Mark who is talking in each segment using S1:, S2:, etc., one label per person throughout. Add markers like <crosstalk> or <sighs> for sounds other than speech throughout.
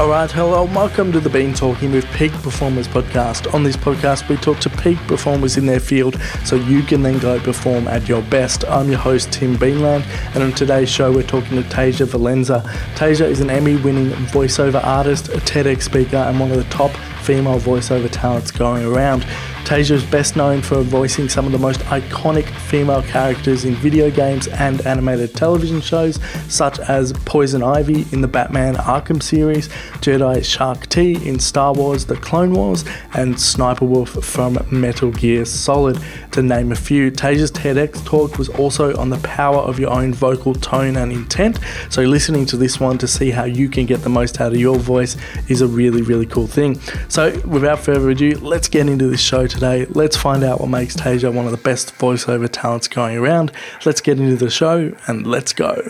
S1: All right, hello, welcome to the Bean Talking with Peak Performers podcast. On this podcast, we talk to peak performers in their field so you can then go perform at your best. I'm your host, Tim Beanland, and on today's show, we're talking to Tasia Valenza. Tasia is an Emmy winning voiceover artist, a TEDx speaker, and one of the top female voiceover talents going around. Tasia is best known for voicing some of the most iconic female characters in video games and animated television shows, such as Poison Ivy in the Batman Arkham series, Jedi Shaak Ti in Star Wars The Clone Wars, and Sniper Wolf from Metal Gear Solid, to name a few. Tasia's TEDx talk was also on the power of your own vocal tone and intent, so listening to this one to see how you can get the most out of your voice is a really, really cool thing. So, without further ado, let's get into this show today. Let's find out what makes Tasia one of the best voiceover talents going around. Let's get into the show and let's go.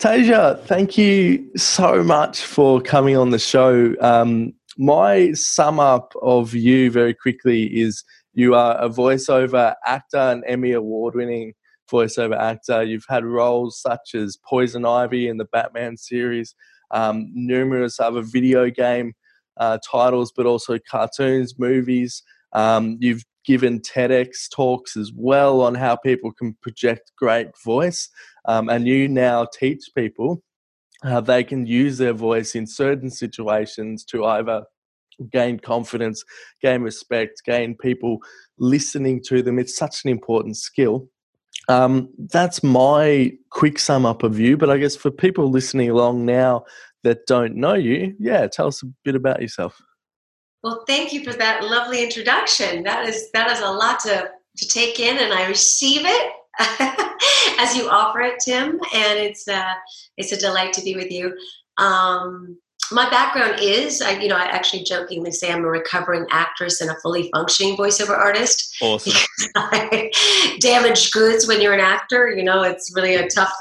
S1: Tasia, thank you so much for coming on the show. Um, my sum up of you very quickly is you are a voiceover actor, and Emmy award winning voiceover actor. You've had roles such as Poison Ivy in the Batman series, um, numerous other video game uh, titles, but also cartoons, movies. Um, you've given TEDx talks as well on how people can project great voice. Um, and you now teach people how they can use their voice in certain situations to either gain confidence, gain respect, gain people listening to them. It's such an important skill. Um, that's my quick sum up of you. But I guess for people listening along now that don't know you, yeah, tell us a bit about yourself.
S2: Well, thank you for that lovely introduction. That is that is a lot to to take in, and I receive it <laughs> as you offer it, Tim. And it's uh, it's a delight to be with you. Um, my background is, I, you know, I actually jokingly say I'm a recovering actress and a fully functioning voiceover artist.
S1: Awesome. <laughs>
S2: damaged goods when you're an actor. You know, it's really a tough,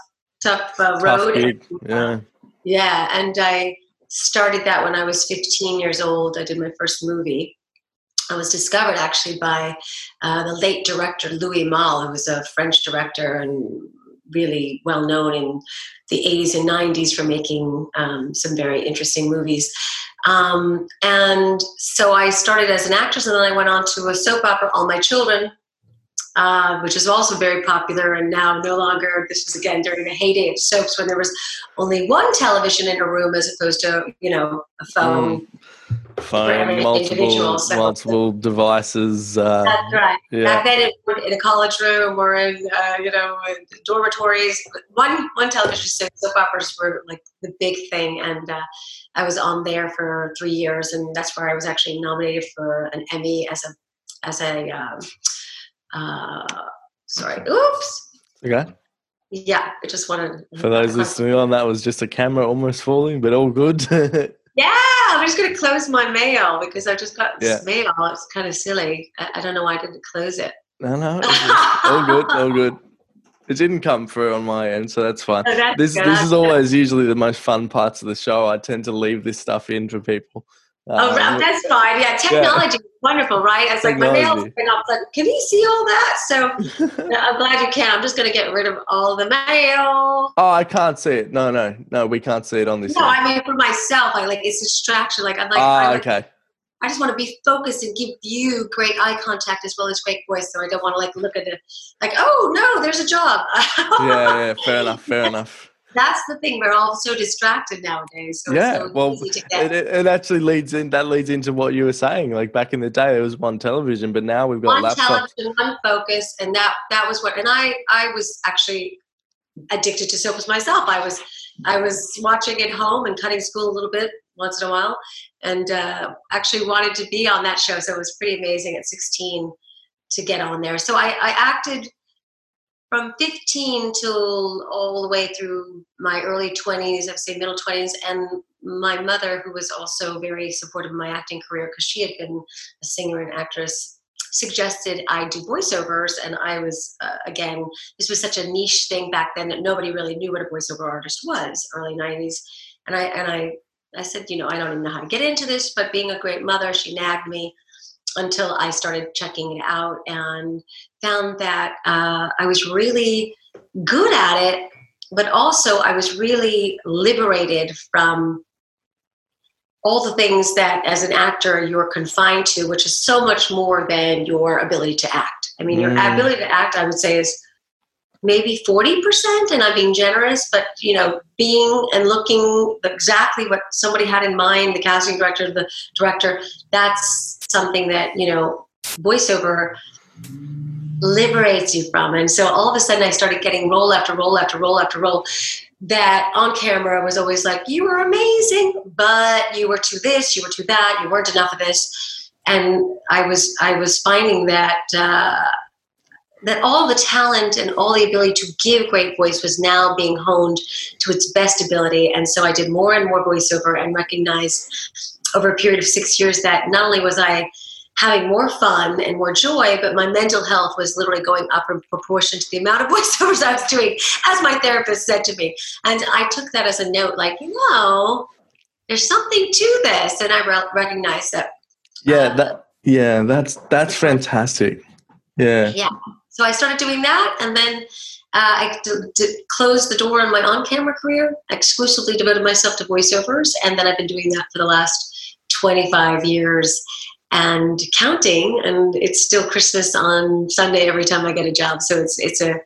S2: tough uh, road.
S1: Tough yeah.
S2: Yeah, and I started that when I was 15 years old. I did my first movie. I was discovered actually by uh, the late director Louis Malle, who was a French director and really well known in the 80s and 90s for making um, some very interesting movies. Um, and so I started as an actress, and then I went on to a soap opera, All My Children, uh, which is also very popular and now no longer. This was again during the heyday of soaps when there was only one television in a room as opposed to you know a phone. Mm
S1: phone, multiple so multiple devices.
S2: Uh, that's right. Yeah. Back then, in a college room or in uh, you know dormitories, one one television soap, soap operas were like the big thing, and uh, I was on there for three years, and that's where I was actually nominated for an Emmy as a as a um, uh, sorry, oops.
S1: Okay.
S2: Yeah, I just wanted.
S1: For those listening on, that was just a camera almost falling, but all good. <laughs>
S2: yeah, I'm just going to close my mail because I just got this yeah. mail. It's kind of silly. I, I, don't know why I didn't close it.
S1: No, no, <laughs> all good, all good. It didn't come through on my end, so that's fine. Oh, that's this good. this is always usually the most fun parts of the show. I tend to leave this stuff in for people.
S2: Oh, um, that's fine. Yeah, technology yeah. wonderful, right? It's like my mail's been up. Like, can you see all that? So <laughs> I'm glad you can. I'm just going to get rid of all the mail.
S1: Oh, I can't see it. No, no, no. We can't see it on this.
S2: No, I mean for myself, I like it's distraction. Like I'm like,
S1: ah,
S2: I,
S1: okay.
S2: I just want to be focused and give you great eye contact as well as great voice. So I don't want to like look at it like, oh no, there's a job. <laughs>
S1: yeah, yeah, fair enough, fair enough
S2: that's the thing. We're all so distracted nowadays. So
S1: yeah,
S2: so
S1: well, it, it, actually leads in. That leads into what you were saying. Like back in the day, it was one television, but now we've got
S2: one
S1: laptops.
S2: television, one focus, and that that was what. And I I was actually addicted to soaps myself. I was I was watching at home and cutting school a little bit once in a while, and uh, actually wanted to be on that show. So it was pretty amazing at 16 to get on there. So I, I acted from 15 till all the way through my early 20s, I would say middle 20s, and my mother, who was also very supportive of my acting career because she had been a singer and actress, suggested I do voiceovers. And I was, uh, again, this was such a niche thing back then that nobody really knew what a voiceover artist was, early 90s. And I, and I, I said, you know, I don't even know how to get into this, but being a great mother, she nagged me until I started checking it out. And found that uh, I was really good at it, but also I was really liberated from all the things that as an actor you're confined to, which is so much more than your ability to act. I mean, mm. your ability to act, I would say, is maybe 40% and i'm being generous but you know being and looking exactly what somebody had in mind the casting director the director that's something that you know voiceover liberates you from and so all of a sudden i started getting role after role after role after role that on camera was always like you were amazing but you were too this you were too that you weren't enough of this and i was i was finding that uh, that all the talent and all the ability to give great voice was now being honed to its best ability. And so I did more and more voiceover and recognized over a period of six years that not only was I having more fun and more joy, but my mental health was literally going up in proportion to the amount of <laughs> voiceovers I was doing, as my therapist said to me. And I took that as a note, like, you know, there's something to this. And I re- recognized that.
S1: Yeah, uh, that yeah, that's that's fantastic. Yeah.
S2: Yeah. So I started doing that, and then uh, I d- d- closed the door on my on-camera career. exclusively devoted myself to voiceovers, and then I've been doing that for the last 25 years and counting. And it's still Christmas on Sunday every time I get a job. So it's it's a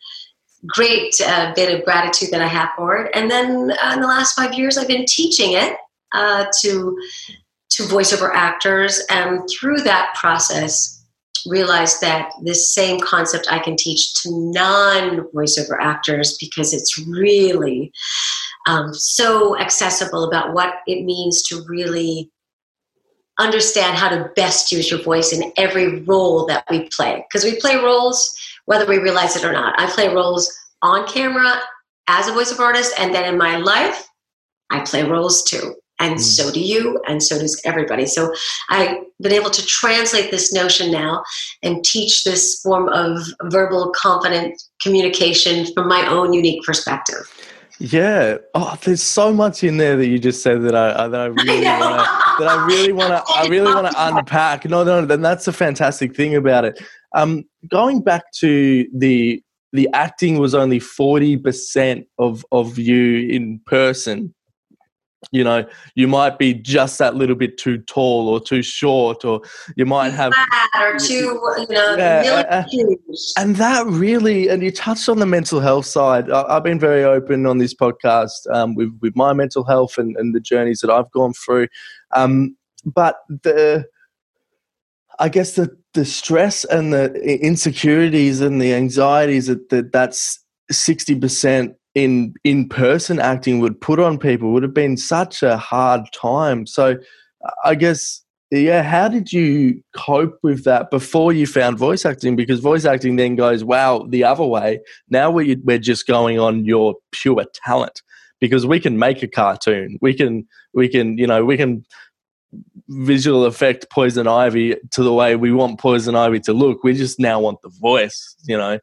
S2: great uh, bit of gratitude that I have for it. And then uh, in the last five years, I've been teaching it uh, to to voiceover actors, and through that process realized that this same concept I can teach to non voiceover actors because it's really um, so accessible about what it means to really understand how to best use your voice in every role that we play. Because we play roles whether we realize it or not. I play roles on camera as a voiceover artist, and then in my life, I play roles too and mm. so do you and so does everybody so i've been able to translate this notion now and teach this form of verbal confident communication from my own unique perspective
S1: yeah. Oh, there's so much in there that you just said that I that I really <laughs> want to that I really want to I really want to unpack. No, no, then that's a fantastic thing about it. Um, going back to the the acting was only forty percent of of you in person you know you might be just that little bit too tall or too short or you might have
S2: or too you know yeah, uh,
S1: and that really and you touched on the mental health side. I've been very open on this podcast um, with, with my mental health and, and the journeys that i've gone through. Um, but the i guess the the stress and the insecurities and the anxieties that, that that's 60% in in person acting would put on people would have been such a hard time. So I guess yeah, how did you cope with that before you found voice acting? Because voice acting then goes wow the other way. Now we we're just going on your pure talent because we can make a cartoon. We can we can you know we can visual effect poison ivy to the way we want poison ivy to look. We just now want the voice, you know,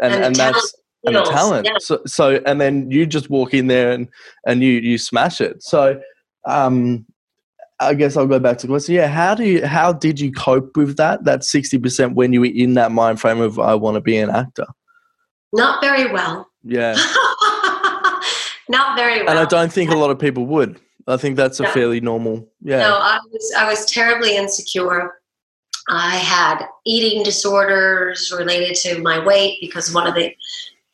S1: and and, and that's and the talent. Yeah. So, so, and then you just walk in there and and you you smash it. So, um, I guess I'll go back to the question. Yeah, how do you how did you cope with that? That sixty percent when you were in that mind frame of I want to be an actor.
S2: Not very well.
S1: Yeah. <laughs>
S2: Not very well.
S1: And I don't think a lot of people would. I think that's a no. fairly normal. Yeah.
S2: No, I was I was terribly insecure. I had eating disorders related to my weight because one of the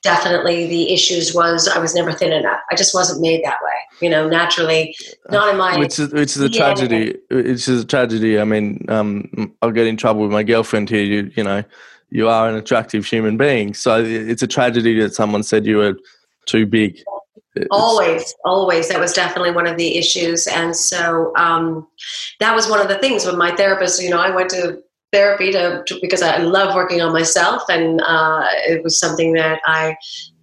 S2: definitely the issues was I was never thin enough. I just wasn't made that way, you know, naturally, not in my.
S1: Which is, which is a tragedy. It's a tragedy. I mean, um, I'll get in trouble with my girlfriend here. You, you know, you are an attractive human being. So it's a tragedy that someone said you were too big.
S2: It's, always, always. That was definitely one of the issues. And so um, that was one of the things when my therapist, you know, I went to therapy to, to, because I love working on myself, and uh, it was something that I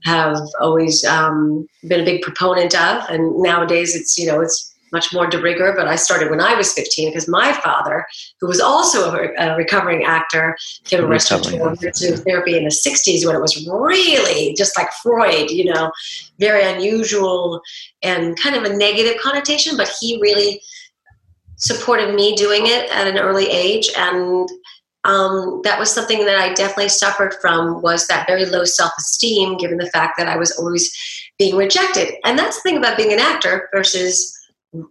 S2: have always um, been a big proponent of. And nowadays, it's you know it's much more de rigueur. But I started when I was 15 because my father, who was also a, a recovering actor, came a restaurateur to therapy in the 60s when it was really just like Freud, you know, very unusual and kind of a negative connotation. But he really supported me doing it at an early age and um, that was something that I definitely suffered from was that very low self-esteem, given the fact that I was always being rejected. And that's the thing about being an actor versus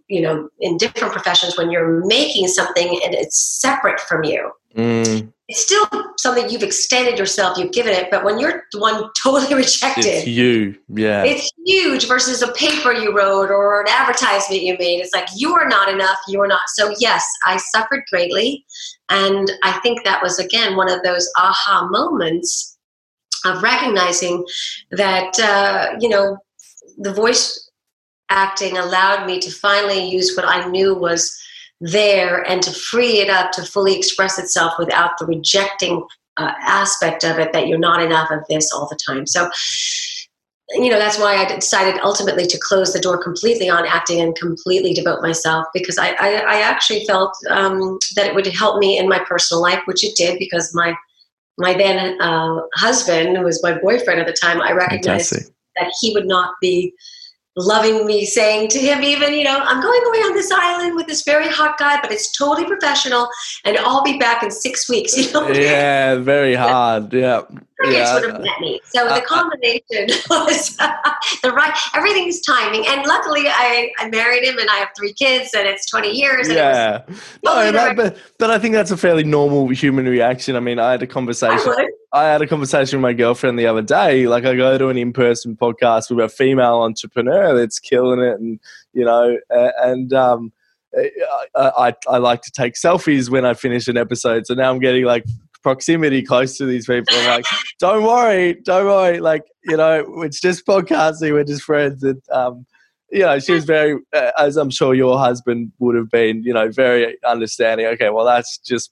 S2: you know in different professions when you're making something and it's separate from you mm. It's still something you've extended yourself you've given it but when you're the one totally <laughs> rejected
S1: it's you yeah.
S2: it's huge versus a paper you wrote or an advertisement you made. It's like you are not enough you are not. So yes i suffered greatly and i think that was again one of those aha moments of recognizing that uh, you know the voice acting allowed me to finally use what I knew was there and to free it up to fully express itself without the rejecting uh, aspect of it that you're not enough of this all the time. So, you know, that's why I decided ultimately to close the door completely on acting and completely devote myself because I, I, I actually felt um, that it would help me in my personal life, which it did because my my then uh, husband, who was my boyfriend at the time, I recognized Fantastic. that he would not be loving me saying to him even you know i'm going away on this island with this very hot guy but it's totally professional and i'll be back in six weeks <laughs> you know?
S1: Yeah very hard yeah
S2: yeah. would have met me so <laughs> uh, the combination was the right everything's timing and luckily I, I married him and i have three kids and it's 20 years
S1: yeah no, that, but, but i think that's a fairly normal human reaction i mean i had a conversation I had a conversation with my girlfriend the other day. Like, I go to an in-person podcast with a female entrepreneur that's killing it, and you know, and um, I, I, I like to take selfies when I finish an episode. So now I'm getting like proximity close to these people. I'm like, don't worry, don't worry. Like, you know, it's just podcasting. We're just friends. And um, you know, she was very, uh, as I'm sure your husband would have been, you know, very understanding. Okay, well, that's just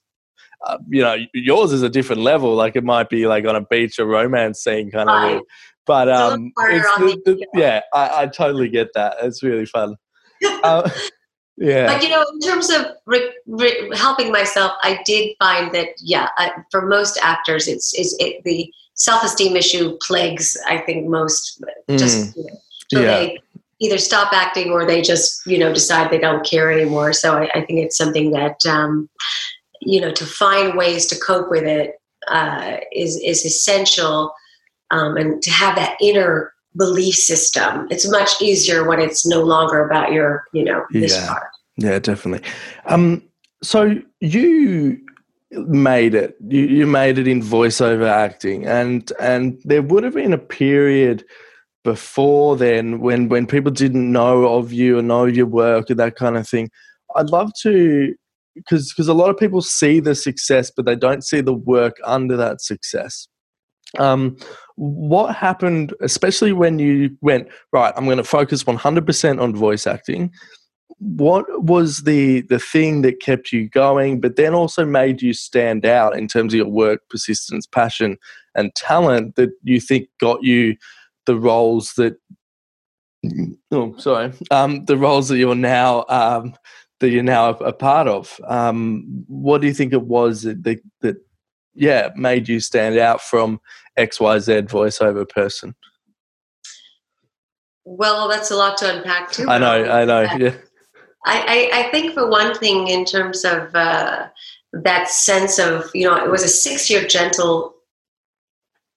S1: uh, you know, yours is a different level. Like it might be like on a beach, a romance scene kind of. Right. But um, the, the, yeah, I, I, totally get that. It's really fun. uh, yeah.
S2: Like you know, in terms of re- re- helping myself, I did find that yeah, uh, for most actors, it's is it, the self esteem issue plagues. I think most just mm. you know, so yeah. they either stop acting or they just you know decide they don't care anymore. So I, I think it's something that um, you know to find ways to cope with it uh, is is essential um, and to have that inner belief system it's much easier when it's no longer about your you know this
S1: yeah.
S2: part
S1: yeah definitely um so you made it you, you made it in voiceover acting and and there would have been a period before then when when people didn't know of you or know your work or that kind of thing i'd love to because because a lot of people see the success, but they don't see the work under that success. Um, what happened, especially when you went right? I'm going to focus 100% on voice acting. What was the the thing that kept you going, but then also made you stand out in terms of your work, persistence, passion, and talent that you think got you the roles that oh sorry um, the roles that you're now um, that you're now a, part of. Um, what do you think it was that, that, that, yeah, made you stand out from XYZ voiceover person?
S2: Well, that's a lot to unpack too.
S1: I know, I know, yeah.
S2: I, I, I, think for one thing, in terms of uh, that sense of, you know, it was a six year gentle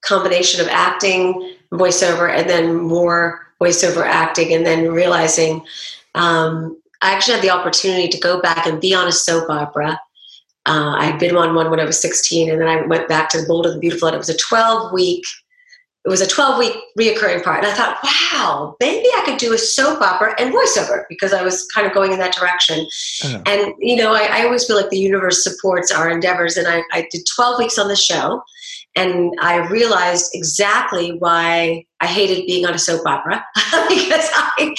S2: combination of acting, voiceover, and then more voiceover acting, and then realizing um, I actually had the opportunity to go back and be on a soap opera. Uh, I had been on one when I was 16, and then I went back to the Bold and the Beautiful, and it was a 12 week. It was a 12 week reoccurring part, and I thought, wow, maybe I could do a soap opera and voiceover because I was kind of going in that direction. Uh-huh. And you know, I, I, always feel like the universe supports our endeavors, and I, I did 12 weeks on the show, and I realized exactly why I hated being on a soap opera <laughs> because I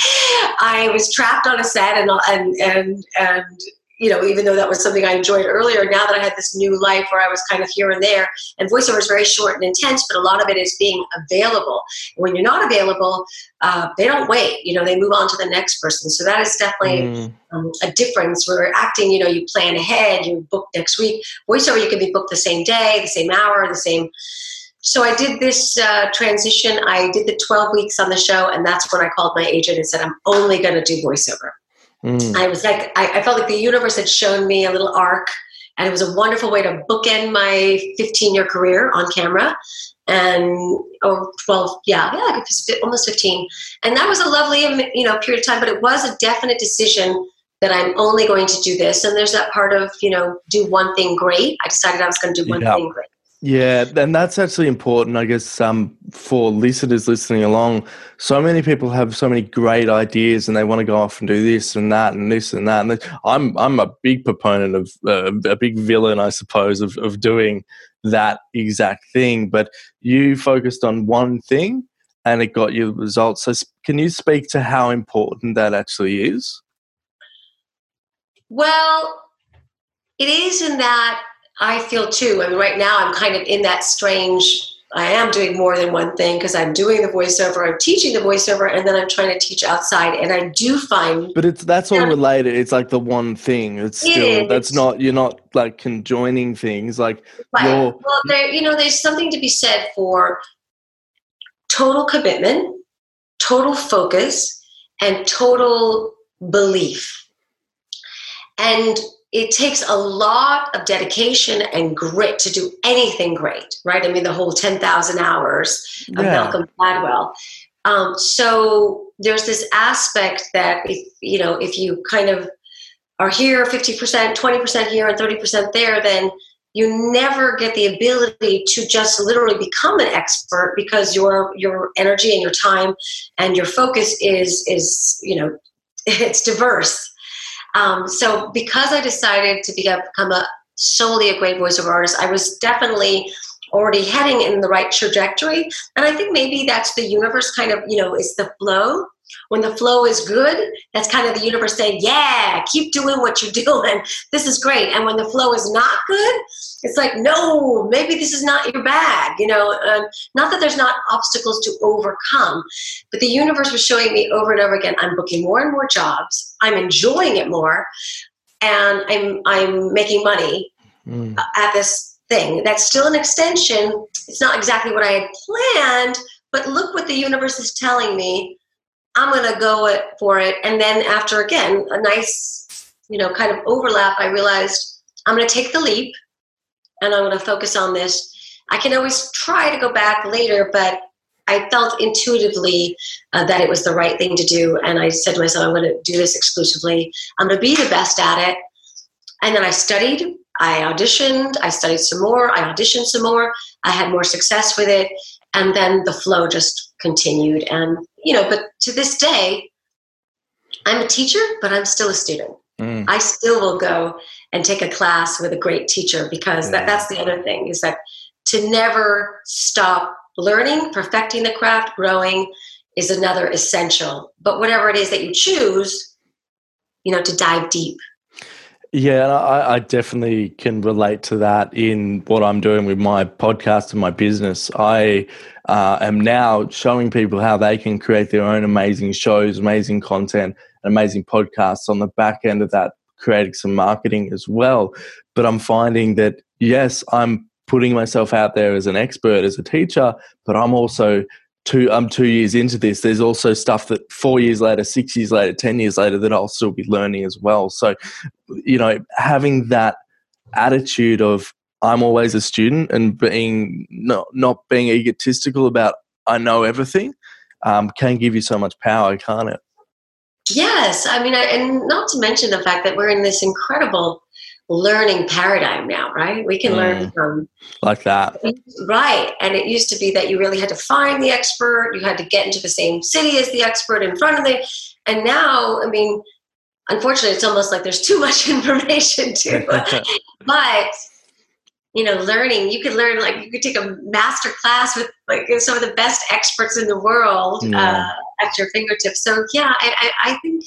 S2: I was trapped on a set and and and and you know, even though that was something I enjoyed earlier, now that I had this new life where I was kind of here and there, and voiceover is very short and intense, but a lot of it is being available. When you're not available, uh, they don't wait. You know, they move on to the next person. So that is definitely mm. um, a difference. Where acting, you know, you plan ahead, you book next week. Voiceover, you can be booked the same day, the same hour, the same. So I did this uh, transition. I did the 12 weeks on the show, and that's when I called my agent and said, I'm only going to do voiceover. Mm. I was like, I, I, felt like the universe had shown me a little arc and it was a wonderful way to bookend my 15 year career on camera. And or 12 yeah yeah almost 15 and that was a lovely you know period of time but it was a definite decision that i'm only going to do this. And there's that part of you know do one thing great. I decided i was going to do one yeah. thing great
S1: yeah, and that's actually important, I guess, um, for listeners listening along. So many people have so many great ideas, and they want to go off and do this and that and this and that. And I'm I'm a big proponent of uh, a big villain, I suppose, of of doing that exact thing. But you focused on one thing, and it got you results. So, can you speak to how important that actually is?
S2: Well, it is in that I feel too. I mean, right now I'm kind of in that strange. I am doing more than one thing because I'm doing the voiceover, I'm teaching the voiceover, and then I'm trying to teach outside. And I do find,
S1: but it's that's all related. It's like the one thing. It's still that's not you're not like conjoining things. Like right. you're,
S2: well, there you know, there's something to be said for total commitment, total focus, and total belief. And it takes a lot of dedication and grit to do anything great, right? I mean, the whole 10,000 hours of yeah. Malcolm Gladwell. Um, so there's this aspect that if, you know, if you kind of are here 50%, 20% here and 30% there, then you never get the ability to just literally become an expert because your your energy and your time and your focus is is you know <laughs> it's diverse um, so because I decided to become a solely a great voiceover artist, I was definitely already heading in the right trajectory. And I think maybe that's the universe kind of, you know, is the flow when the flow is good, that's kind of the universe saying, Yeah, keep doing what you're <laughs> doing. This is great. And when the flow is not good, it's like, No, maybe this is not your bag. You know, um, not that there's not obstacles to overcome, but the universe was showing me over and over again I'm booking more and more jobs, I'm enjoying it more, and I'm, I'm making money mm. at this thing. That's still an extension. It's not exactly what I had planned, but look what the universe is telling me I'm going to go it for it. And then after again a nice, you know, kind of overlap, I realized I'm going to take the leap, and I'm going to focus on this. I can always try to go back later, but I felt intuitively uh, that it was the right thing to do, and I said to myself, I'm going to do this exclusively. I'm going to be the best at it. And then I studied. I auditioned. I studied some more. I auditioned some more. I had more success with it, and then the flow just continued. And you know, but to this day, I'm a teacher, but I'm still a student. Mm. I still will go and take a class with a great teacher because that, that's the other thing is that to never stop learning, perfecting the craft, growing is another essential. But whatever it is that you choose, you know, to dive deep.
S1: Yeah, I, I, definitely can relate to that in what I'm doing with my podcast and my business. I uh, am now showing people how they can create their own amazing shows, amazing content, and amazing podcasts on the back end of that, creating some marketing as well. But I'm finding that, yes, I'm putting myself out there as an expert, as a teacher, but I'm also two I'm two years into this, there's also stuff that four years later, six years later, ten years later that I'll still be learning as well. So, you know, having that attitude of I'm always a student and being not not being egotistical about I know everything um, can give you so much power, can't it?
S2: Yes, I mean, I, and not to mention the fact that we're in this incredible learning paradigm now, right? We can mm, learn from
S1: like that.
S2: Right. And it used to be that you really had to find the expert, you had to get into the same city as the expert in front of the and now, I mean, unfortunately it's almost like there's too much <laughs> information too. <laughs> but you know, learning, you could learn like you could take a master class with like some of the best experts in the world yeah. uh, at your fingertips. So yeah, I, I, I think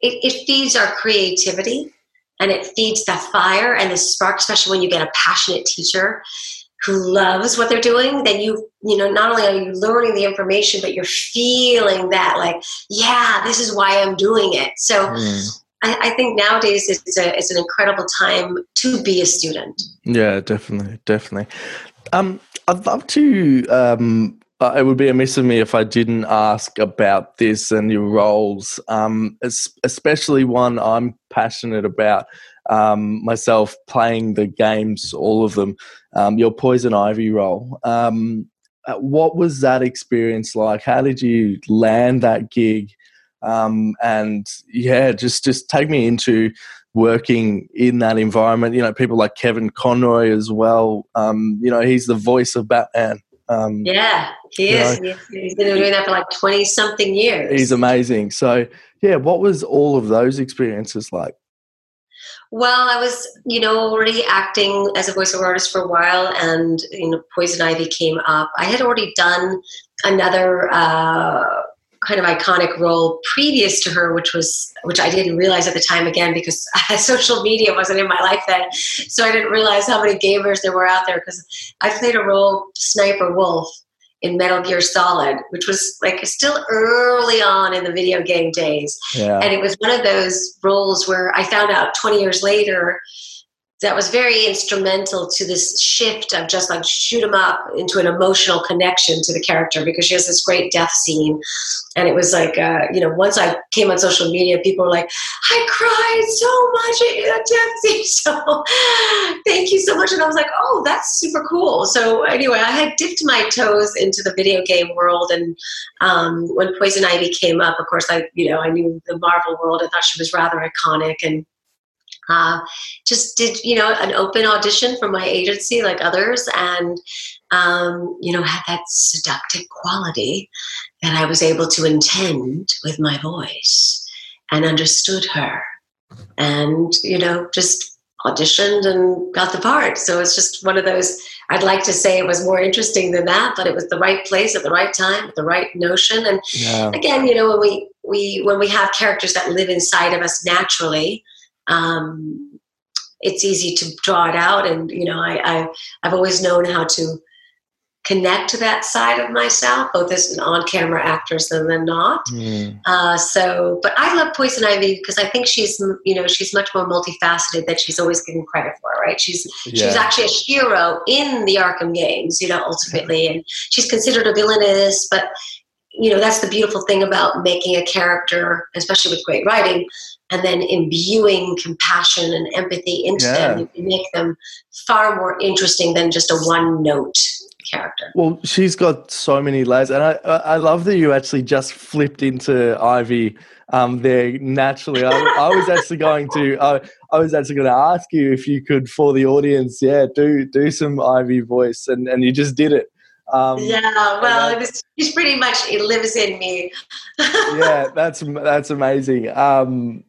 S2: it, it feeds our creativity and it feeds the fire and the spark, especially when you get a passionate teacher who loves what they're doing, then you, you know, not only are you learning the information, but you're feeling that like, yeah, this is why I'm doing it. So mm. I, I, think nowadays it's, a, it's an incredible time to be a student.
S1: Yeah, definitely, definitely. Um, I'd love to um, uh, it would be amiss of me if I didn't ask about this and your roles, um, especially one I'm passionate about, um, myself playing the games, all of them, um, your Poison Ivy role. Um, uh, what was that experience like? How did you land that gig? Um, and yeah, just just take me into working in that environment. You know, people like Kevin Conroy as well. Um, you know, he's the voice of Batman.
S2: Um, yeah, he is. Know, he's been doing that for like twenty something years.
S1: He's amazing. So yeah, what was all of those experiences like?
S2: Well, I was, you know, already acting as a voiceover artist for a while, and you know, Poison Ivy came up. I had already done another uh, kind of iconic role previous to her, which was which I didn't realize at the time again because <laughs> social media wasn't in my life then, so I didn't realize how many gamers there were out there because I played a role Sniper Wolf in Metal Gear Solid, which was like still early on in the video game days. Yeah. And it was one of those roles where I found out 20 years later that was very instrumental to this shift of just like shoot them up into an emotional connection to the character because she has this great death scene. And it was like uh, you know once i came on social media people were like i cried so much at that death scene. <laughs> So thank you so much. And i was like oh that's super cool. So anyway i had dipped my toes into the video game world and um, when poison ivy came up of course i you know i knew the marvel world. I thought she was rather iconic and uh, just did you know an open audition for my agency like others and um, you know had that seductive quality that i was able to intend with my voice and understood her and you know just auditioned and got the part so it's just one of those i'd like to say it was more interesting than that but it was the right place at the right time the right notion and yeah. again you know when we we when we have characters that live inside of us naturally um, it's easy to draw it out. And, you know, I, I, I've always known how to connect to that side of myself, both as an on-camera actress and then not. Mm. Uh, so, but I love Poison Ivy because I think she's, you know, she's much more multifaceted than she's always given credit for. Right? She's yeah. she's actually a hero in the Arkham games, you know, ultimately, and she's considered a villainess, but you know that's the beautiful thing about making a character, especially with great writing, and then imbuing compassion and empathy into yeah. them. You can make them far more interesting than just a one note character.
S1: Well, she's got so many layers, and I I love that you actually just flipped into Ivy um, there naturally. I, I, was actually going to I, I was actually going to ask you if you could for the audience, yeah, do do some Ivy voice, and and you just did it.
S2: Um, yeah, well, it was, it's pretty much it lives in me. <laughs>
S1: yeah, that's that's amazing. Um,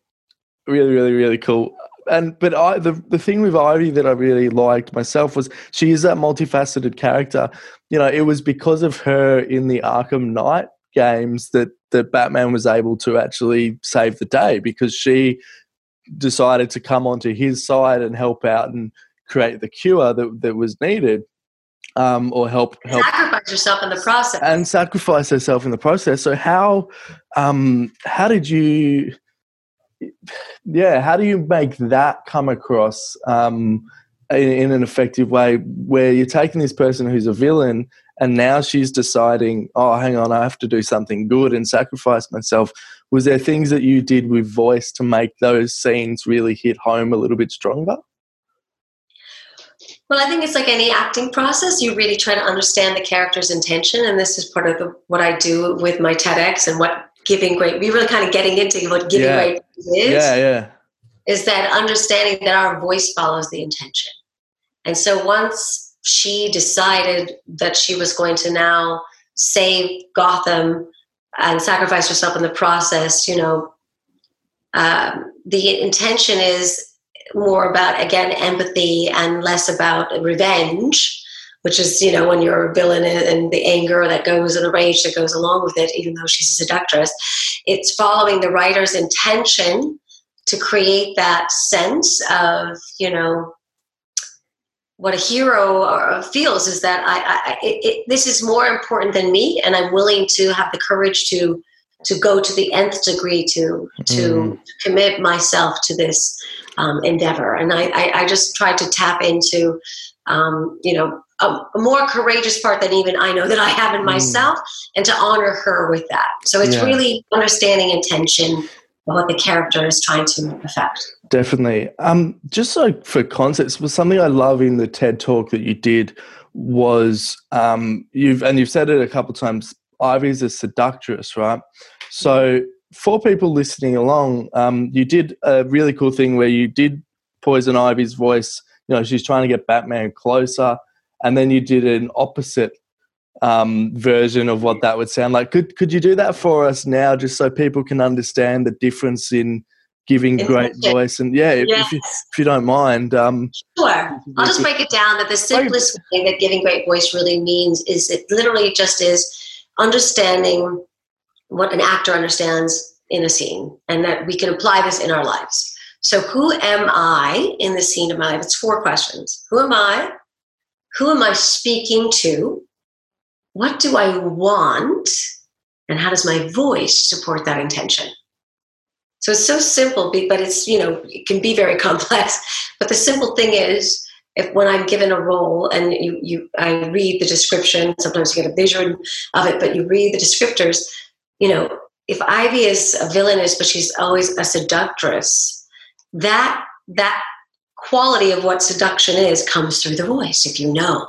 S1: really, really, really cool. And but I the the thing with Ivy that I really liked myself was she is that multifaceted character. You know, it was because of her in the Arkham Knight games that that Batman was able to actually save the day because she decided to come onto his side and help out and create the cure that, that was needed um, or help help
S2: sacrifice yourself in the process
S1: and sacrifice herself in the process so how um, how did you yeah, how do you make that come across um, in, in, an effective way where you're taking this person who's a villain and now she's deciding, oh, hang on, I have to do something good and sacrifice myself. Was there things that you did with voice to make those scenes really hit home a little bit stronger?
S2: Well, I think it's like any acting process. You really try to understand the character's intention, and this is part of the, what I do with my TEDx and what giving great we were kind of getting into what giving yeah. great is
S1: yeah yeah
S2: is that understanding that our voice follows the intention and so once she decided that she was going to now save gotham and sacrifice herself in the process you know um, the intention is more about again empathy and less about revenge which is you know when you're a villain and the anger that goes and the rage that goes along with it even though she's a seductress it's following the writer's intention to create that sense of you know what a hero feels is that I, I it, it, this is more important than me, and I'm willing to have the courage to to go to the nth degree to to mm. commit myself to this um, endeavor. And I, I, I just tried to tap into um, you know a, a, more courageous part than even I know that I have in mm. myself, and to honor her with that. So it's yeah. really understanding intention what the character is trying to affect.
S1: Definitely. Um, just so for context, was something I love in the TED talk that you did was um, you've and you've said it a couple times. Ivy's a seductress, right? So for people listening along, um, you did a really cool thing where you did poison Ivy's voice. You know, she's trying to get Batman closer, and then you did an opposite um, version of what that would sound like. Could could you do that for us now, just so people can understand the difference in giving great voice and yeah, if, yes. if, you, if, you, don't mind. Um,
S2: sure, I'll just break it down. That the simplest way that giving great voice really means is it literally just is understanding what an actor understands in a scene, and that we can apply this in our lives. So, who am I in the scene of my life? It's four questions. Who am I? Who am I speaking to? what do I want? And how does my voice support that intention? So it's so simple, but it's, you know, it can be very <laughs> complex. But the simple thing is, if when I'm given a role and you, you I read the description, sometimes you get a vision of it, but you read the descriptors, you know, if Ivy is a villainess, but she's always a seductress, that that quality of what seduction is comes through the voice if you know.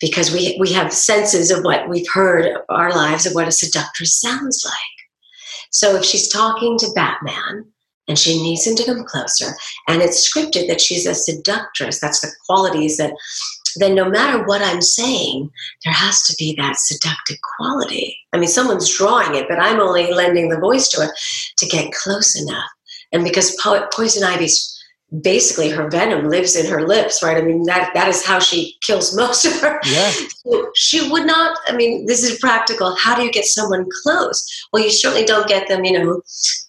S2: Because we we have senses of what we've heard our lives of what a seductress sounds like. So if she's talking to batman and she needs him to come closer and it's scripted that she's a seductress that's the qualities that then no matter what i'm saying there has to be that seductive quality. I mean someone's drawing it but i'm only lending the voice to it to get close enough. And because po- poison ivy's basically her venom lives in her lips, right? I mean, that that is how she kills most of her.
S1: Yeah.
S2: So she would not, I mean, this is practical. How do you get someone close? Well, you certainly don't get them, you know,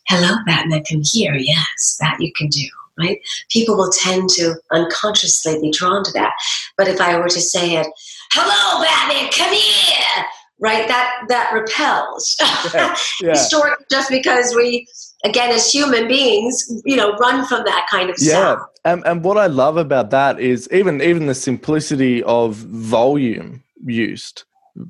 S2: hello, Batman, come here. Yes, that you can do, right? People will tend to unconsciously be drawn to that. But if I were to say it, hello, Batman, come here, right? That that repels. Yeah. <laughs> Yeah. just because we again as human beings you know run from that kind of
S1: yeah and, and what i love about that is even even the simplicity of volume used.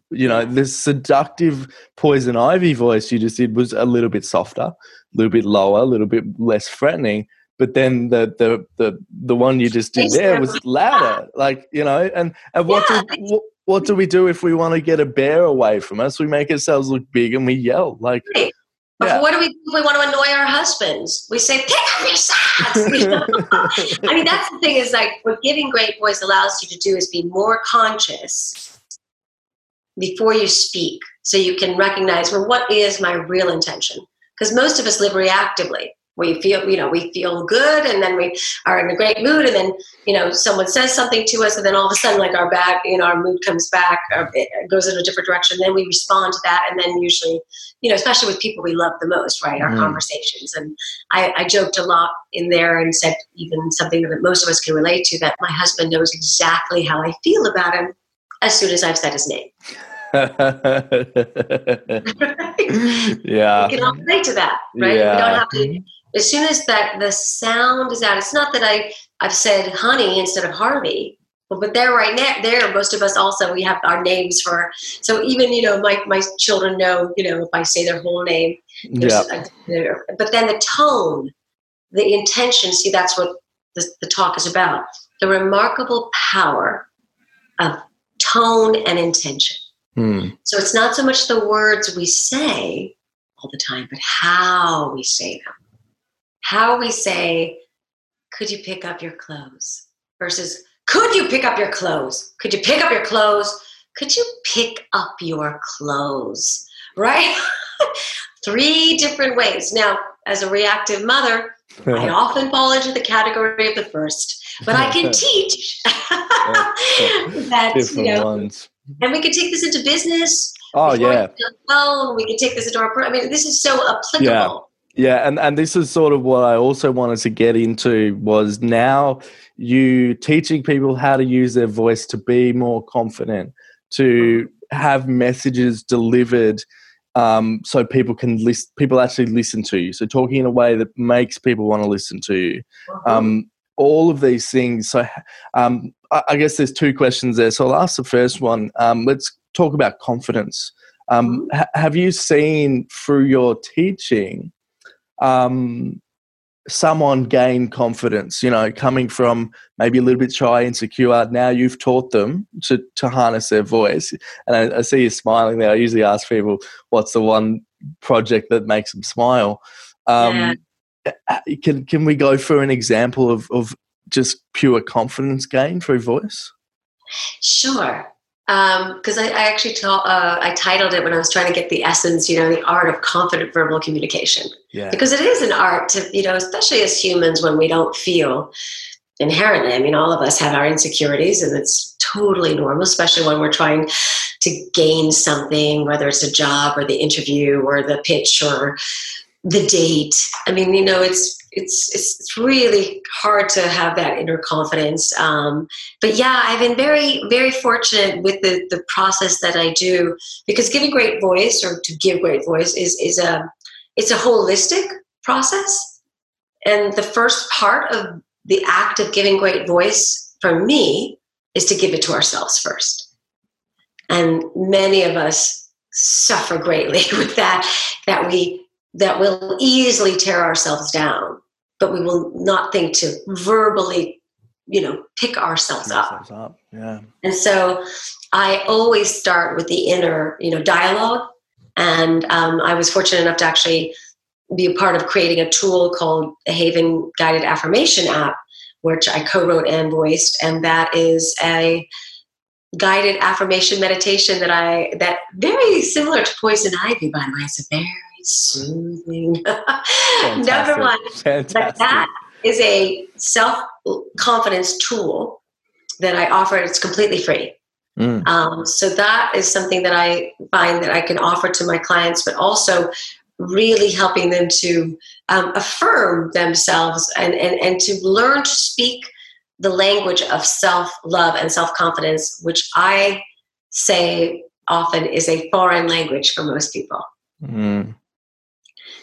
S1: You know this seductive poison ivy voice you just did was a little bit softer a little bit lower a little bit less threatening but then the the the, the one you just did there was louder like you know and and what yeah. do what, what do we do if we want to get a bear away from us? We make ourselves look big and we yell like right.
S2: Yeah. What do we do if we want to annoy our husbands? We say, pick up your socks. <laughs> I mean, that's the thing is like what giving great voice allows you to do is be more conscious before you speak so you can recognize, well, what is my real intention? Because most of us live reactively we feel you know we feel good and then we are in a great mood and then you know someone says something to us and then all of a sudden like our back you know our mood comes back or it goes in a different direction then we respond to that and then usually you know especially with people we love the most right our mm. conversations and I, I joked a lot in there and said even something that most of us can relate to that my husband knows exactly how i feel about him as soon as i've said his name <laughs> <laughs>
S1: yeah.
S2: We can all relate to that, right? Yeah. We don't have to as soon as that the sound is out, it's not that I I've said honey instead of Harvey, but, but there right now there most of us also we have our names for so even you know my my children know you know if I say their whole name,
S1: yeah.
S2: but then the tone, the intention. See, that's what the, the talk is about. The remarkable power of tone and intention.
S1: Hmm.
S2: So it's not so much the words we say all the time, but how we say them how we say, could you pick up your clothes? Versus, could you pick up your clothes? Could you pick up your clothes? Could you pick up your clothes? Right? <laughs> Three different ways. Now, as a reactive mother, I often fall into the category of the first, but I can <laughs> teach <laughs> that,
S1: different
S2: you know,
S1: ones.
S2: and we can take this into business.
S1: Oh yeah.
S2: Phone, we can take this into our. I mean, this is so applicable.
S1: Yeah yeah, and, and this is sort of what I also wanted to get into was now you teaching people how to use their voice to be more confident, to have messages delivered um, so people can list people actually listen to you. So talking in a way that makes people want to listen to you. Uh-huh. Um, all of these things. So um, I, I, guess there's two questions there. So I'll ask the first one. Um, let's talk about confidence. Um, mm-hmm. ha- have you seen through your teaching um, someone gain confidence? You know, coming from maybe a little bit shy, and insecure. Now you've taught them to to harness their voice, and I, I see you smiling there. I usually ask people, "What's the one project that makes them smile?" Um, yeah. Can can we go through an example of of just pure confidence gain through voice?
S2: Sure because um, I, I, actually ta- uh, I titled it when I was trying to get the essence, you know, the art of confident verbal communication. Yeah. Because it is an art to, you know, especially as humans when we don't feel inherently. I mean, all of us have our insecurities, and it's totally normal, especially when we're trying to gain something, whether it's a job or the interview or the pitch or the date. I mean, you know, it's it's it's really hard to have that inner confidence. Um, but yeah, I've been very very fortunate with the the process that I do because giving great voice or to give great voice is is a it's a holistic process, and the first part of the act of giving great voice for me is to give it to ourselves first, and many of us suffer greatly <laughs> with that that we that will easily tear ourselves down, but we will not think to verbally, you know, pick ourselves up. up.
S1: Yeah.
S2: And so I always start with the inner, you know, dialogue. And um, I was fortunate enough to actually be a part of creating a tool called the Haven Guided Affirmation app, which I co-wrote and voiced, and that is a guided affirmation meditation that I that very similar to poison ivy, by the way. It's a very soothing. <laughs> Number one, Fantastic. that is a self confidence tool that I offer. It's completely free. Mm. Um, so that is something that I find that I can offer to my clients, but also really helping them to um, affirm themselves and, and, and to learn to speak the language of self love and self confidence, which I say often is a foreign language for most people. Mm.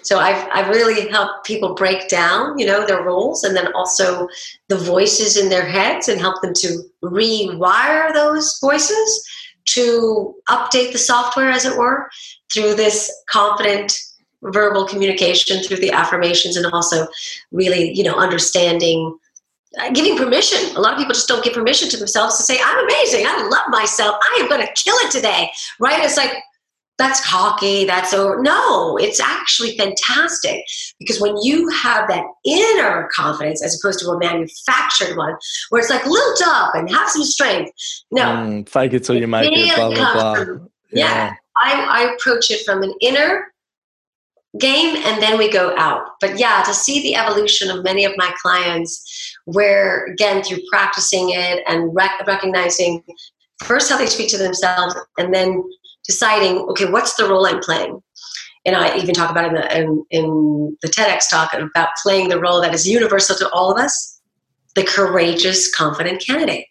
S2: So I've, I've really helped people break down, you know, their roles and then also the voices in their heads and help them to rewire those voices to update the software, as it were, through this confident verbal communication through the affirmations and also really, you know, understanding uh, giving permission. A lot of people just don't give permission to themselves to say, I'm amazing. I love myself. I am going to kill it today. Right? It's like, that's cocky, that's so no, it's actually fantastic because when you have that inner confidence as opposed to a manufactured one where it's like lilt up and have some strength. No.
S1: Mm, fake it till you make it, blah blah blah.
S2: Yeah. yeah. I, I approach it from an inner game and then we go out. But yeah, to see the evolution of many of my clients where again through practicing it and rec- recognizing first how they speak to themselves and then deciding, okay, what's the role I'm playing? And I even talk about in the in, in the TEDx talk about playing the role that is universal to all of us, the courageous, confident candidate,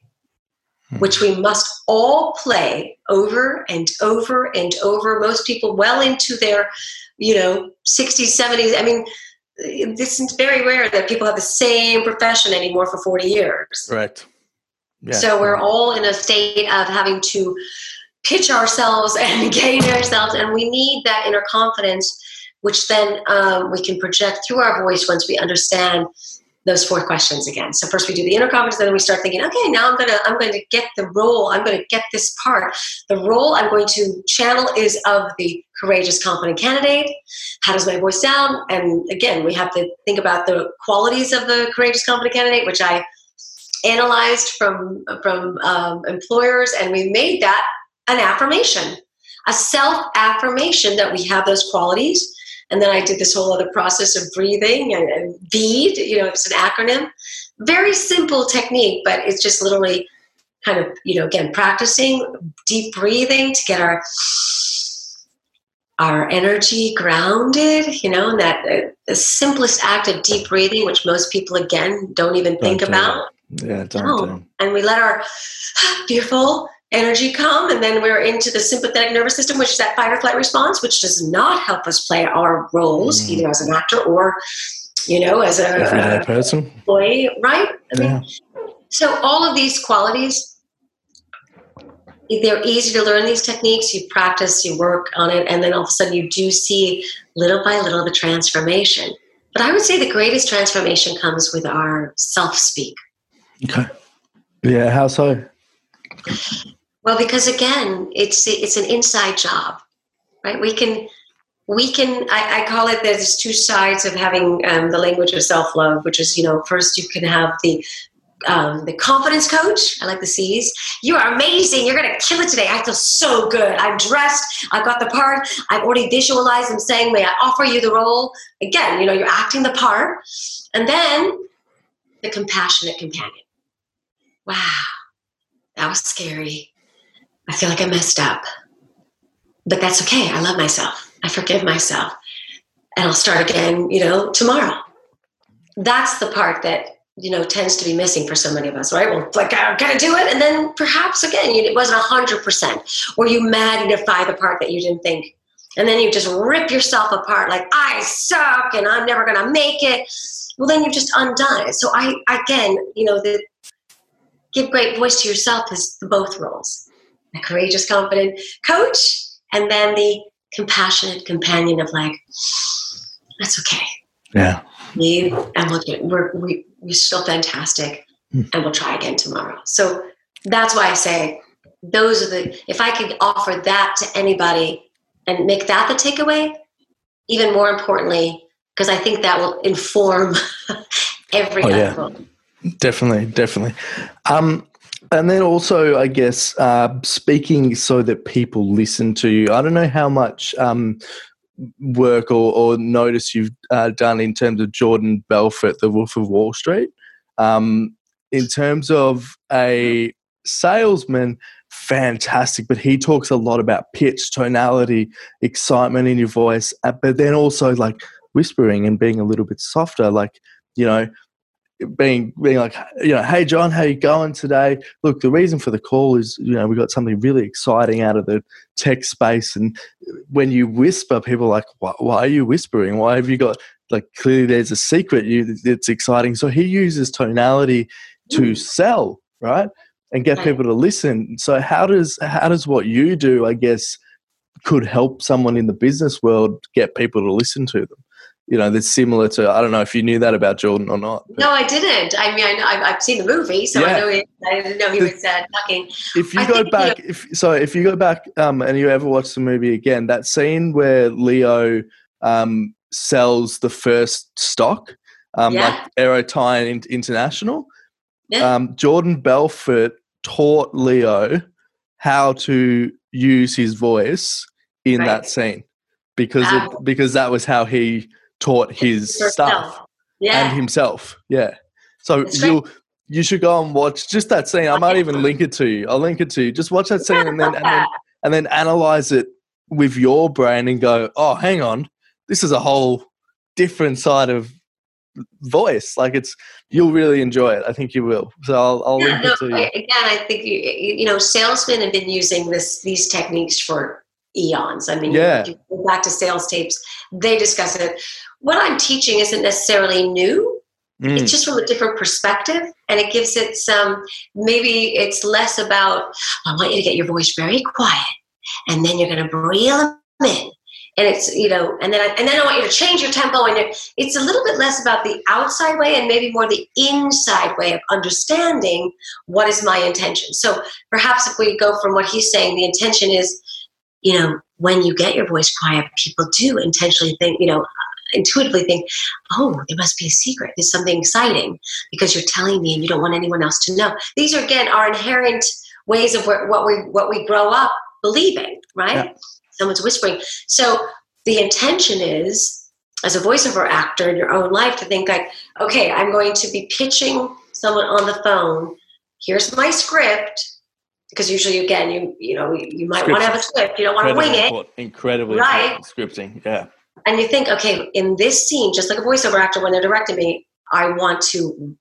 S2: hmm. which we must all play over and over and over. Most people well into their, you know, 60s, 70s. I mean, this is very rare that people have the same profession anymore for 40 years.
S1: Right.
S2: Yeah. So we're all in a state of having to pitch ourselves <laughs> and gain ourselves and we need that inner confidence which then um, we can project through our voice once we understand those four questions again. So first we do the inner confidence then we start thinking okay now i'm gonna i'm to get the role i'm to get this part. The role i'm going to channel is of the courageous confident candidate. How does my voice sound? And again we have to think about the qualities of the courageous confident candidate which i analyzed from from um, employers and we made that an affirmation, a self affirmation that we have those qualities. And then I did this whole other process of breathing and, and VEED, you know, it's an acronym. Very simple technique, but it's just literally kind of, you know, again, practicing deep breathing to get our our energy grounded, you know, and that uh, the simplest act of deep breathing, which most people again don't even don't think about.
S1: Yeah, don't. No.
S2: And we let our <sighs> beautiful energy come and then we're into the sympathetic nervous system which is that fight or flight response which does not help us play our roles mm. either as an actor or you know as a
S1: everyday person
S2: employee right I mean, yeah. so all of these qualities they're easy to learn these techniques you practice you work on it and then all of a sudden you do see little by little the transformation But I would say the greatest transformation comes with our self speak.
S1: Okay. Yeah, how so?
S2: Well, because again, it's it's an inside job, right? We can we can I, I call it there's two sides of having um, the language of self love, which is you know first you can have the um, the confidence coach. I like the C's. You are amazing. You're to kill it today. I feel so good. I'm dressed. I've got the part. I've already visualized. I'm saying, may I offer you the role? Again, you know, you're acting the part. And then the compassionate companion. Wow, that was scary. I feel like I messed up. But that's okay. I love myself. I forgive myself. And I'll start again, you know, tomorrow. That's the part that you know tends to be missing for so many of us right well like oh, i'm gonna do it and then perhaps again it wasn't 100% or you magnify the part that you didn't think and then you just rip yourself apart like i suck and i'm never gonna make it well then you've just undone it so i again you know the give great voice to yourself is both roles the courageous confident coach and then the compassionate companion of like that's okay
S1: yeah
S2: we and we'll get, we're, we, we're still fantastic mm. and we'll try again tomorrow. So that's why I say those are the, if I could offer that to anybody and make that the takeaway, even more importantly, because I think that will inform <laughs> every oh, yeah.
S1: Definitely, definitely. Um, and then also, I guess, uh, speaking so that people listen to you. I don't know how much um, work or, or notice you've uh, done in terms of Jordan Belfort, the Wolf of Wall Street. Um, in terms of a salesman, fantastic, but he talks a lot about pitch, tonality, excitement in your voice, uh, but then also like whispering and being a little bit softer. Like, you know, being being like, you know, hey John, how you going today? Look, the reason for the call is, you know, we got something really exciting out of the tech space, and when you whisper, people are like, why, why are you whispering? Why have you got like clearly there's a secret? You, it's exciting. So he uses tonality to mm. sell, right, and get people to listen. So how does how does what you do, I guess, could help someone in the business world get people to listen to them? You know, that's similar to. I don't know if you knew that about Jordan or not.
S2: No, I didn't. I mean, I know I've, I've seen the movie, so yeah. I know. He, I didn't know he was uh, talking.
S1: If you I go back, you know, if so, if you go back um, and you ever watch the movie again, that scene where Leo um, sells the first stock, um, yeah. like Aerotyne International, yeah. um, Jordan Belfort taught Leo how to use his voice in right. that scene because wow. it, because that was how he taught his staff yeah. and himself. Yeah. So you you should go and watch just that scene. I might even link it to you. I'll link it to you. Just watch that scene and then <laughs> and then, and then analyze it with your brain and go, oh, hang on, this is a whole different side of voice. Like it's you'll really enjoy it. I think you will. So I'll, I'll yeah, link no, it to you.
S2: Again, I think you, you know salesmen have been using this these techniques for eons. I mean, yeah. you go back to sales tapes, they discuss it. What I'm teaching isn't necessarily new. Mm. It's just from a different perspective, and it gives it some. Maybe it's less about. I want you to get your voice very quiet, and then you're going to reel them in, and it's you know, and then I, and then I want you to change your tempo, and it's a little bit less about the outside way, and maybe more the inside way of understanding what is my intention. So perhaps if we go from what he's saying, the intention is you know, when you get your voice quiet, people do intentionally think, you know, uh, intuitively think, oh, there must be a secret. There's something exciting because you're telling me and you don't want anyone else to know. These are again our inherent ways of what we what we grow up believing, right? Yeah. Someone's whispering. So the intention is, as a voiceover actor in your own life, to think like, okay, I'm going to be pitching someone on the phone. Here's my script because usually again you you know you, might want to have a script you don't want to wing it.
S1: Incredibly right. scripting yeah.
S2: And you think okay in this scene just like a voiceover actor when they're directing me i want to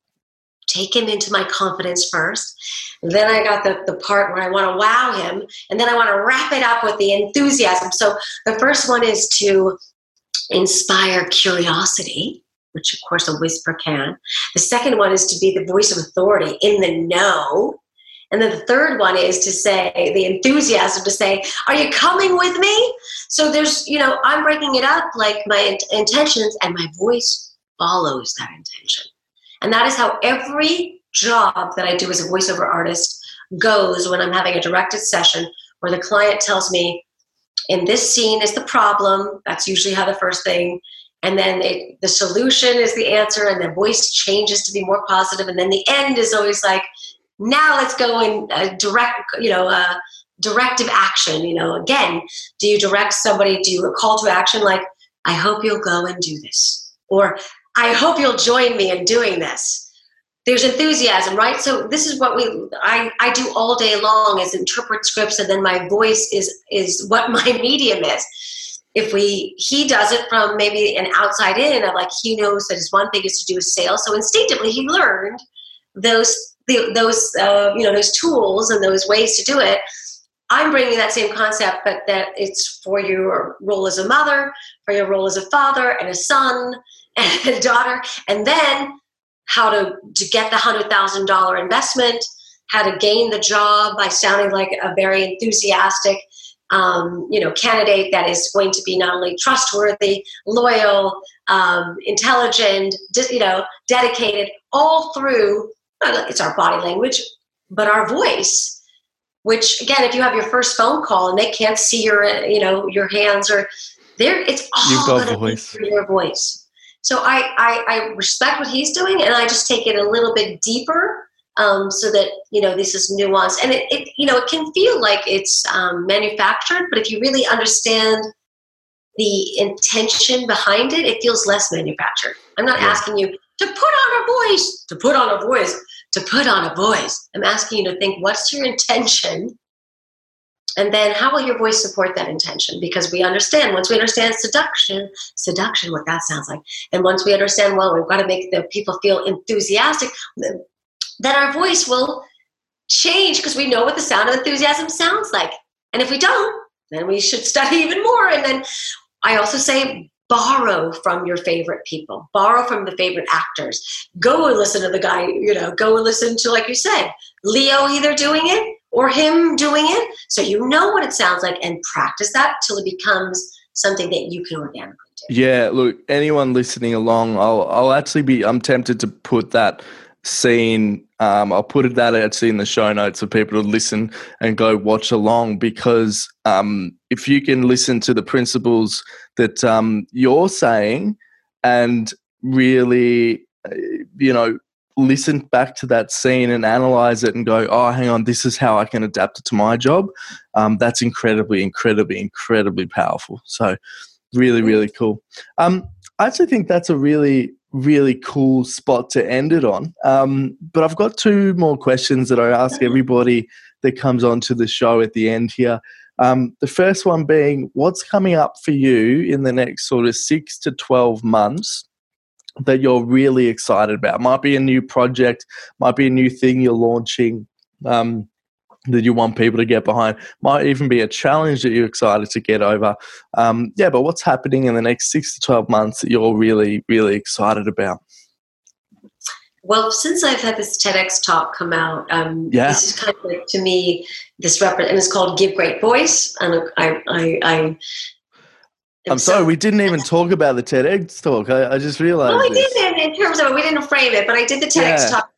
S2: take him into my confidence first. Then i got the, the part where i want to wow him and then i want to wrap it up with the enthusiasm. So the first one is to inspire curiosity which of course a whisper can. The second one is to be the voice of authority in the know and then the third one is to say the enthusiasm to say, Are you coming with me? So there's, you know, I'm breaking it up like my intentions and my voice follows that intention. And that is how every job that I do as a voiceover artist goes when I'm having a directed session where the client tells me, in this scene is the problem. That's usually how the first thing. And then it, the solution is the answer, and the voice changes to be more positive. And then the end is always like, now let's go in uh, direct, you know, directive action. You know, again, do you direct somebody? Do you a call to action like, I hope you'll go and do this, or I hope you'll join me in doing this there's enthusiasm right so this is what we I, I do all day long is interpret scripts and then my voice is is what <laughs> my medium is if we he does it from maybe an outside in of like he knows that his one thing is to do with sales so instinctively he learned those the, those uh, you know those tools and those ways to do it i'm bringing that same concept but that it's for your role as a mother for your role as a father and a son <laughs> and a daughter and then how to, to get the $100,000 investment, how to gain the job by sounding like a very enthusiastic um, you know, candidate that is going to be not only trustworthy, loyal, um, intelligent, you know, dedicated, all through. It's our body language, but our voice. Which again, if you have your first phone call and they can't see your, you know, your hands or there, it's all
S1: voice.
S2: your voice. So I, I, I respect what he's doing, and I just take it a little bit deeper um, so that you know this is nuanced and it, it, you know it can feel like it's um, manufactured but if you really understand the intention behind it it feels less manufactured i'm not yeah. asking you to put on a voice to put on a voice to put on a voice i'm asking you to think what's your intention and then how will your voice support that intention? Because we understand, once we understand seduction, seduction, what that sounds like, and once we understand, well, we've got to make the people feel enthusiastic, then our voice will change because we know what the sound of enthusiasm sounds like. And if we don't, then we should study <laughs> even more. And then I also say, borrow from your favorite people, borrow from the favorite actors. Go and listen to the guy, you know, go and listen to, like you said, Leo either doing it or him doing it. So you know what it sounds like and practice that till it becomes something that you can organically do.
S1: Yeah, look, anyone listening along, I'll I'll actually be I'm tempted to put that scene um, I'll put that actually in the show notes for people to listen and go watch along because um, if you can listen to the principles that um, you're saying and really, uh, you know, listen back to that scene and analyze it and go, oh, hang on, this is how I can adapt it to my job. Um, that's incredibly, incredibly, incredibly powerful. So, really, really cool. Um, I actually think that's a really, really cool spot to end it on. Um, but I've got two more questions that I ask everybody that comes onto the show at the end here. Um, the first one being, what's coming up for you in the next sort of six to 12 months that you're really excited about. Might be a new project, might be a new thing you're launching um, that you want people to get behind. Might even be a challenge that you're excited to get over. Um, yeah, but what's happening in the next six to 12 months that you're really, really excited about?
S2: Well, since I've had this TEDx talk come out, um, yeah. this is kind of like to me this rep, and it's called "Give Great Voice," and I, I, I
S1: I'm sorry, we didn't even <laughs> talk about the TEDx talk. I, I just realized.
S2: Well, we did in terms of it. We didn't frame it, but I did the TEDx yeah. talk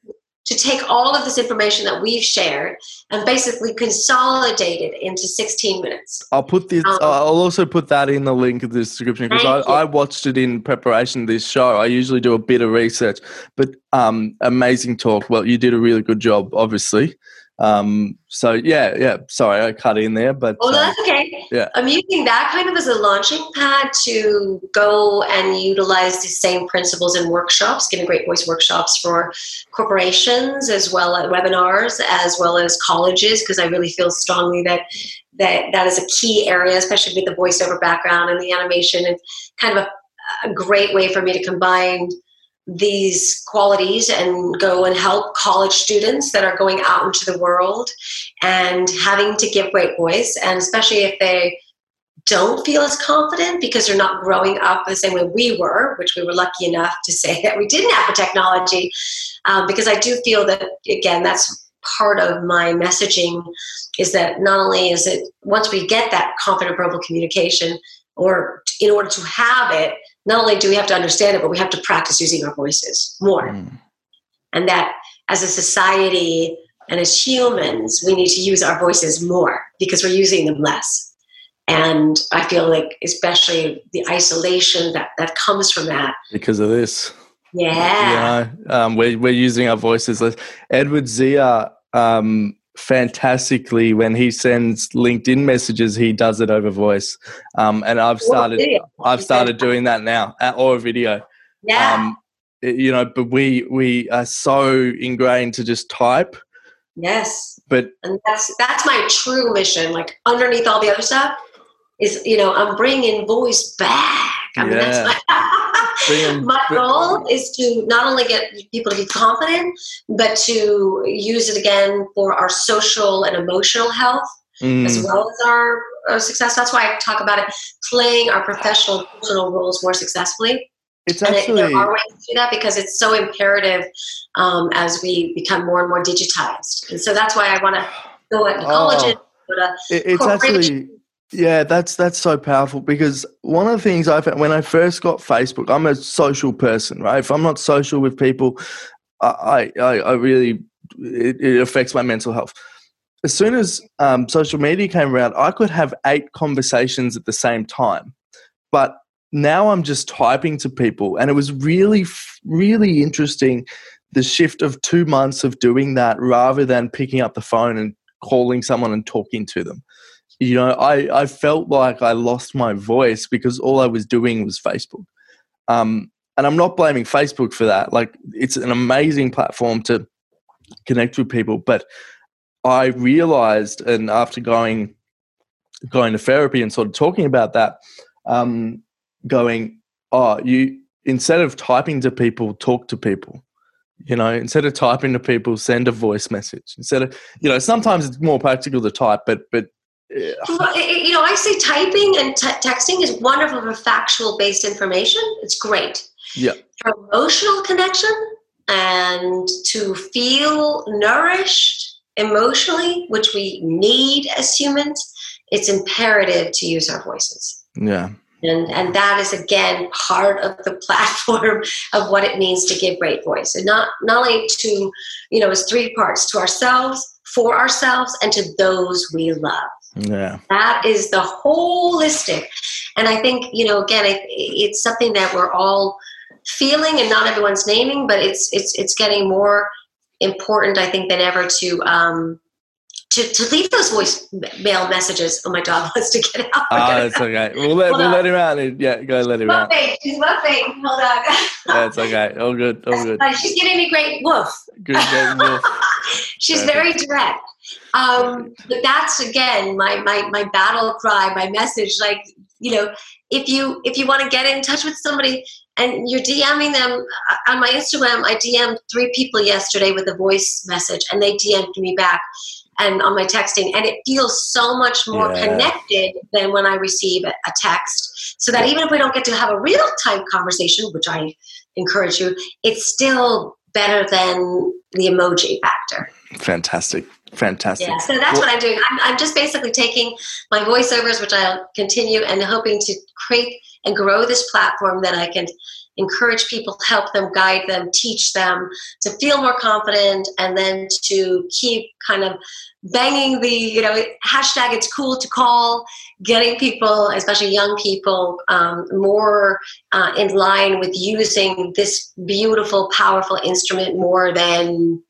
S2: to take all of this information that we've shared and basically consolidate it into 16 minutes.
S1: I'll put this. Um, I'll also put that in the link in the description because I, I, watched it in preparation of this show. I usually do a bit of research, but um, amazing talk. Well, you did a really good job, obviously. Um, so yeah, yeah. Sorry, I cut in there, but
S2: oh, that's um, okay.
S1: Yeah,
S2: I'm using that kind of as a launching pad to go and utilize the same principles in workshops, giving great voice workshops for corporations as well as webinars, as well as colleges, because I really feel strongly that that that is a key area, especially with the voiceover background and the animation, and kind of a, a great way for me to combine these qualities and go and help college students that are going out into the world and having to give great voice. And especially if they don't feel as confident because they're not growing up the same way we were which we were lucky enough to say <laughs> that we didn't have the technology um, because i do feel that again that's part of my messaging is that not only is it once we get that confident verbal communication or in order to have it not only do we have to understand it, but we have to practice using our voices more.
S1: Mm.
S2: And that as a society and as humans, we need to use our voices more because we're using them less. And I feel like, especially the isolation that, that comes from that.
S1: Because of this.
S2: Yeah.
S1: You know, um, we're, we're using our voices less. Edward Zia, um, fantastically when he sends LinkedIn messages, he does it over voice. Um, and I've started, I've started doing that now, uh, or a video.
S2: Yeah.
S1: Um, you know, but we we are so ingrained to just type.
S2: Yes.
S1: But
S2: and that's that's my true mission. Like underneath all the other stuff is, you know, I'm bringing voice back. I mean,
S1: Yeah.
S2: that's my, <laughs> my goal is to not only get people to be confident, but to use it again for our social and emotional health
S1: mm,
S2: as well as our, our success. That's why I talk about it playing our professional personal roles more successfully.
S1: it's
S2: And
S1: actually
S2: there are ways to do that because it's so imperative um, as we become more and more digitized. And so that's why I want to go into
S1: Oh.
S2: colleges, go to
S1: It, it's actually yeah, that's that's so powerful because one of the things I found when I first got Facebook, I'm a social person, right? If I'm not social with people, I I, I really it, it affects my mental health. As soon as um, social media came around, I could have eight conversations at the same time, but now I'm just typing to people, and it was really really interesting the shift of two months of doing that rather than picking up the phone and calling someone and talking to them you know i i felt like i lost my voice because all i was doing was facebook. Um and i'm not blaming facebook for that. Like it's an amazing platform to connect with people but i realized and after going going to therapy and sort of talking about that um going oh you instead of typing to people talk to people. You know instead of typing to people send a voice message. Instead of you know sometimes it's more practical to type but but
S2: Well, you know, I say typing and te- texting is wonderful for factual based information. It's great.
S1: Yeah.
S2: For emotional connection and to feel nourished emotionally, which we need as humans, it's imperative to use our voices.
S1: yeah
S2: And, and that is again part of the <laughs> platform of what it means to give great voice and not not only to you know it's three parts to ourselves for ourselves and to those we love
S1: yeah
S2: that is the holistic and i think you know again it, it's something that we're all feeling and not everyone's naming but it's it's it's getting more important i think than ever to um to, to leave those voice mail messages oh my dog wants to get out
S1: Oh, it's okay. We'll let,
S2: Hold
S1: we'll
S2: on.
S1: let him out. Yeah, go ahead, let him out.
S2: muffing she's muffing hold on
S1: it's okay. All good. All good.
S2: She's giving me great woof
S1: Good. good wolf. <laughs>
S2: she's very direct um, but that's again my, my my battle cry my message like you know if you if you want to get in touch with somebody and you're dming them uh, on my instagram i dm'd three people yesterday with a voice message and they dm'd me back and on my texting and it feels so much more
S1: Yeah.
S2: connected than when i receive a a text. So that even if we don't get to have a real time conversation which i encourage you it's still better than the emoji factor
S1: Fantastic. Fantastic.
S2: yeah, so that's
S1: Well-
S2: what I'm doing. I'm, I'm just basically taking my voiceovers, which I'll continue, and hoping to create and grow this platform that I can encourage people, help them, guide them, teach them to feel more confident, and then to keep kind of banging the, you know, hashtag it's cool to call, getting people, especially young people, um, more uh, in line with using this beautiful, powerful instrument more than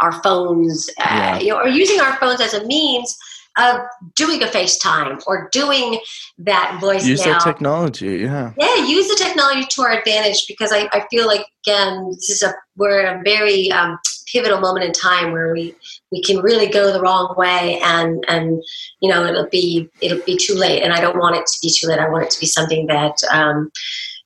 S2: our phones, uh,
S1: Yeah.
S2: you know, or using our phones as a means of doing a FaceTime or doing that voice
S1: Use
S2: now.
S1: that technology. Yeah.
S2: yeah, use the technology to our advantage because I, I feel like again this is a we're at a very um, pivotal moment in time where we we can really go the wrong way and and you know it'll be it'll be too late and I don't want it to be too late. I want it to be something that um,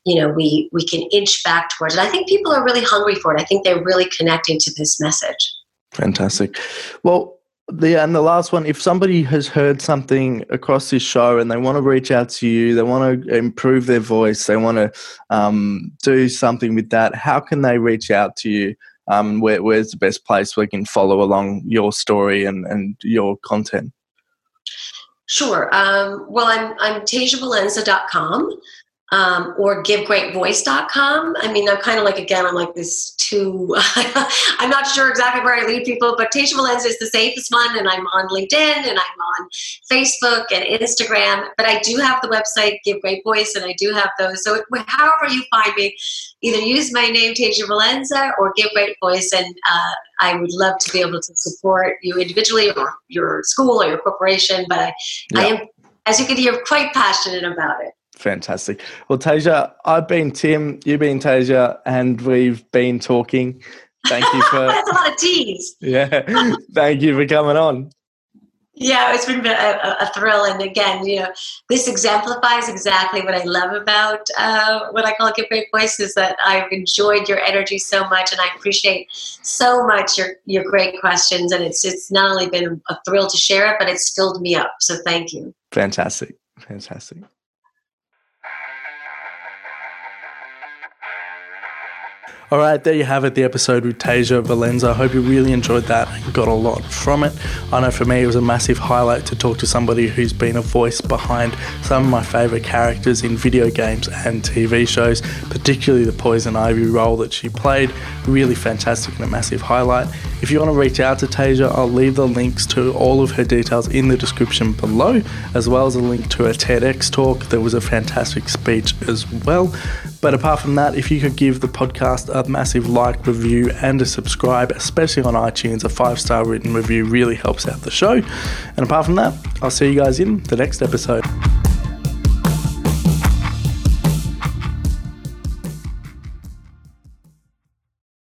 S2: you know we we can inch back towards. And I think people are really hungry for it. I think they're really connecting to this message.
S1: Fantastic. Well, the and the last one, if somebody has heard something across this show and they want to reach out to you, they want to improve their voice, they want to um, do something with that, how can they reach out to you? Um, where, where's the best place where they can follow along your story and, and your content?
S2: Sure. Um, well, I'm I'm TasiaValenza.com. um, or givegreatvoice.com. I mean, I'm kind of like, again, I'm like this too, <laughs> I'm not sure exactly where I lead people, but Tasia Valenza is the safest one. And I'm on LinkedIn and I'm on Facebook and Instagram. But I do have the website, Give Great Voice, and I do have those. So however you find me, either use my name, Tasia Valenza, or Give Great Voice. And uh, I would love to be able to support you individually or your school or your corporation. But I, yeah. I am, as you can hear, quite passionate about it.
S1: Fantastic. Well, Tasia, I've been Tim, you've been Tasia, and we've been talking. Thank you for. <laughs>
S2: That's a lot of teas.
S1: Yeah. Thank you for coming on.
S2: Yeah, it's been a, a, thrill. And again, you know, this exemplifies exactly what I love about uh, what I call Give Great Voice is that I've enjoyed your energy so much and I appreciate so much your, your great questions. And it's, it's not only been a thrill to share it, but it's filled me up. So thank you.
S1: Fantastic. Fantastic. All right, there you have it, the episode with Tasia Valenza. I hope you really enjoyed that and got a lot from it. I know for me it was a massive highlight to talk to somebody who's been a voice behind some of my favourite characters in video games and TV shows, particularly the Poison Ivy role that she played. Really fantastic and a massive highlight. If you want to reach out to Tasia, I'll leave the links to all of her details in the description below, as well as a link to her TEDx talk. There was a fantastic speech as well. But apart from that, if you could give the podcast a massive like, review, and a subscribe, especially on iTunes, a five star written review really helps out the show. And apart from that, I'll see you guys in the next episode.